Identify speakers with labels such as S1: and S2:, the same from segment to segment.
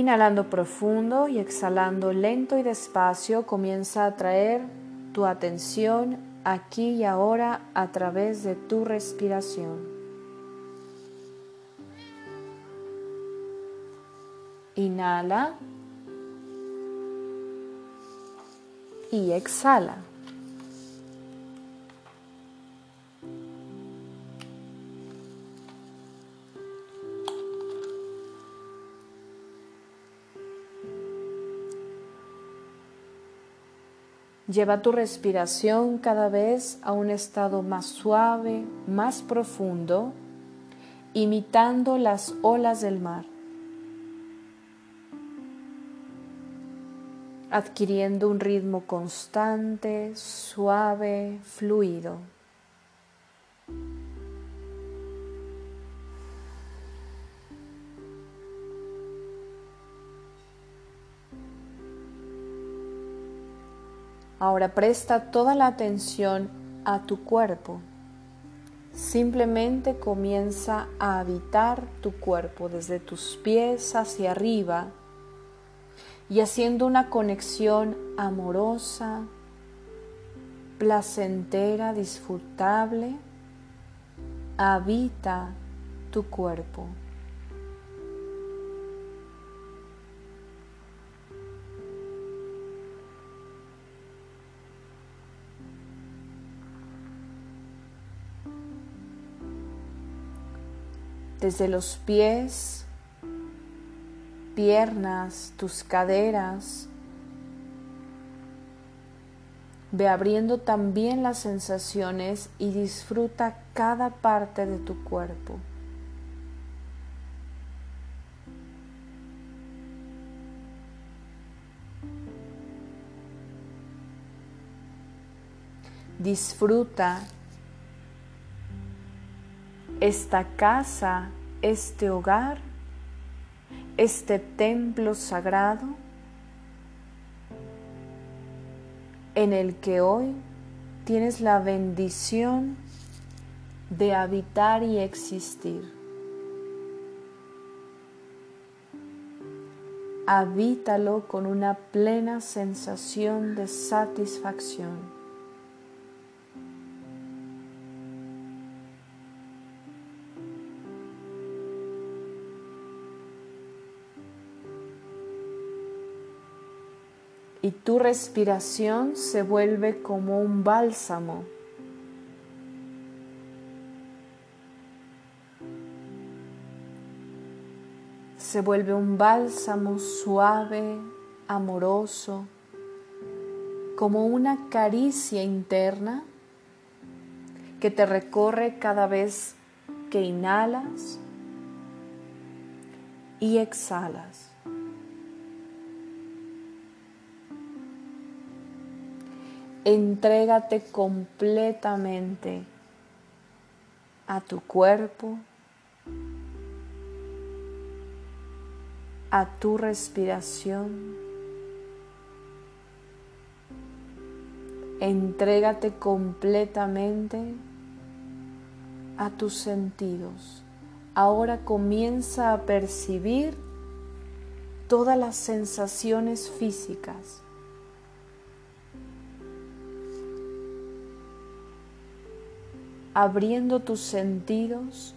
S1: Inhalando profundo y exhalando lento y despacio, comienza a traer tu atención aquí y ahora a través de tu respiración. Inhala y exhala. Lleva tu respiración cada vez a un estado más suave, más profundo, imitando las olas del mar, adquiriendo un ritmo constante, suave, fluido. Ahora presta toda la atención a tu cuerpo. Simplemente comienza a habitar tu cuerpo desde tus pies hacia arriba y haciendo una conexión amorosa, placentera, disfrutable. Habita tu cuerpo. Desde los pies, piernas, tus caderas. Ve abriendo también las sensaciones y disfruta cada parte de tu cuerpo. Disfruta esta casa, este hogar, este templo sagrado en el que hoy tienes la bendición de habitar y existir. Habítalo con una plena sensación de satisfacción. Y tu respiración se vuelve como un bálsamo. Se vuelve un bálsamo suave, amoroso, como una caricia interna que te recorre cada vez que inhalas y exhalas. Entrégate completamente a tu cuerpo, a tu respiración. Entrégate completamente a tus sentidos. Ahora comienza a percibir todas las sensaciones físicas abriendo tus sentidos,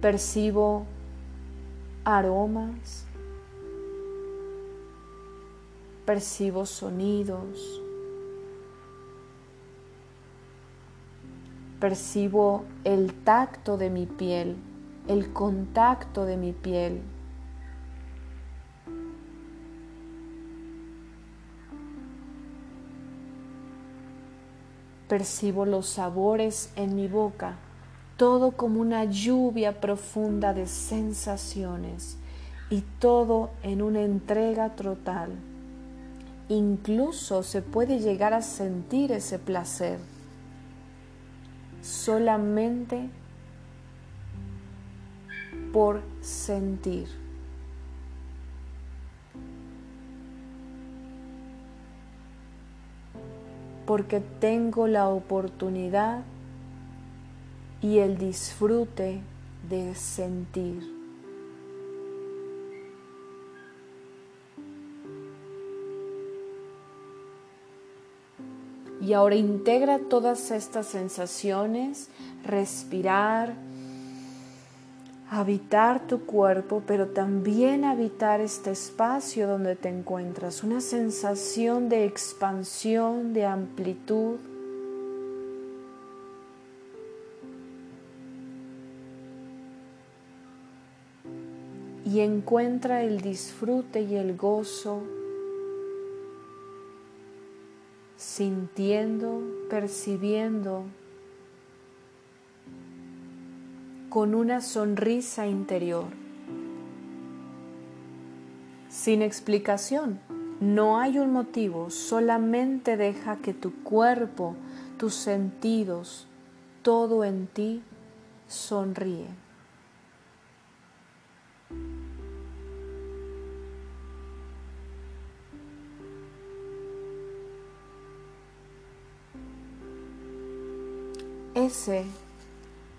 S1: percibo aromas, percibo sonidos, percibo el tacto de mi piel, el contacto de mi piel. Percibo los sabores en mi boca, todo como una lluvia profunda de sensaciones y todo en una entrega total. Incluso se puede llegar a sentir ese placer solamente por sentir. porque tengo la oportunidad y el disfrute de sentir. Y ahora integra todas estas sensaciones, respirar, habitar tu cuerpo, pero también habitar este espacio donde te encuentras, una sensación de expansión, de amplitud. Y encuentra el disfrute y el gozo sintiendo, percibiendo, con una sonrisa interior, sin explicación. No hay un motivo, solamente deja que tu cuerpo, tus sentidos, todo en ti sonríe.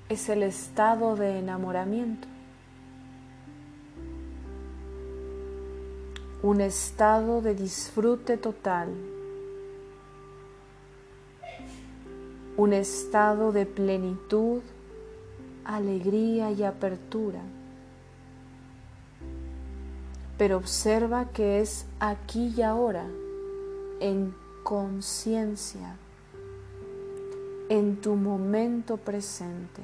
S1: Es el estado de enamoramiento. Un estado de disfrute total. Un estado de plenitud, alegría y apertura. Pero observa que es aquí y ahora, en conciencia en tu momento presente.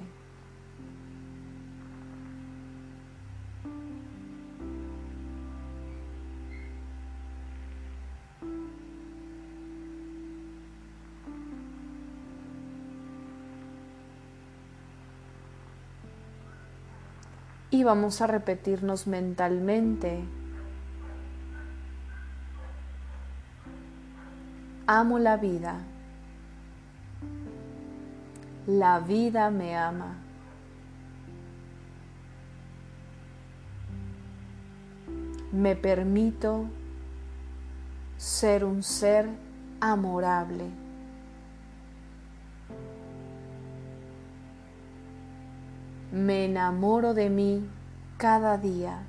S1: Y vamos a repetirnos mentalmente. Amo la vida. La vida me ama. Me permito ser un ser amorable. Me enamoro de mí cada día.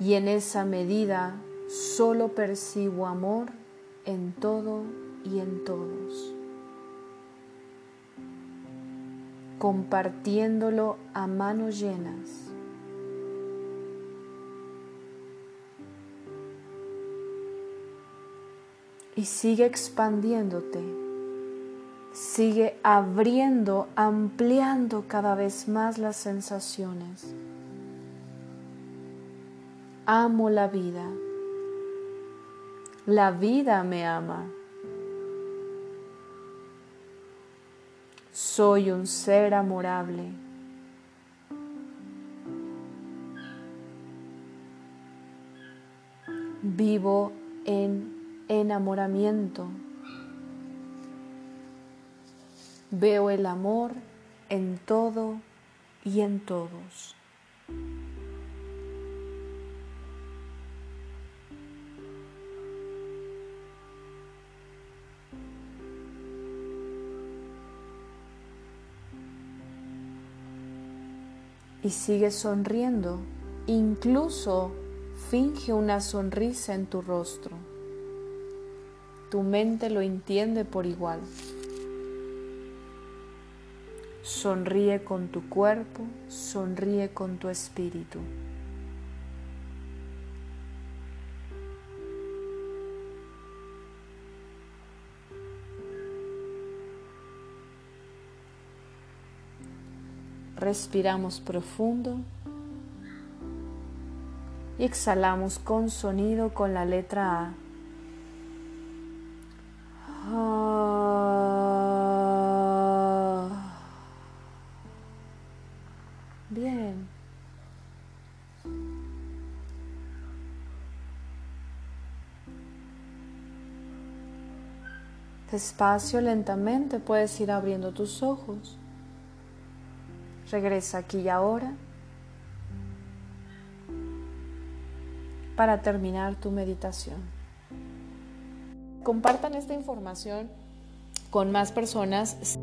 S1: Y en esa medida solo percibo amor en todo y en todos, compartiéndolo a manos llenas. Y sigue expandiéndote, sigue abriendo, ampliando cada vez más las sensaciones. Amo la vida. La vida me ama. Soy un ser amorable. Vivo en enamoramiento. Veo el amor en todo y en todos. y sigue sonriendo, incluso finge una sonrisa en tu rostro. Tu mente lo entiende por igual. Sonríe con tu cuerpo, sonríe con tu espíritu. Respiramos profundo y exhalamos con sonido con la letra A. Despacio, lentamente puedes ir abriendo tus ojos. Regresa aquí y ahora para terminar tu meditación. Compartan esta información con más personas.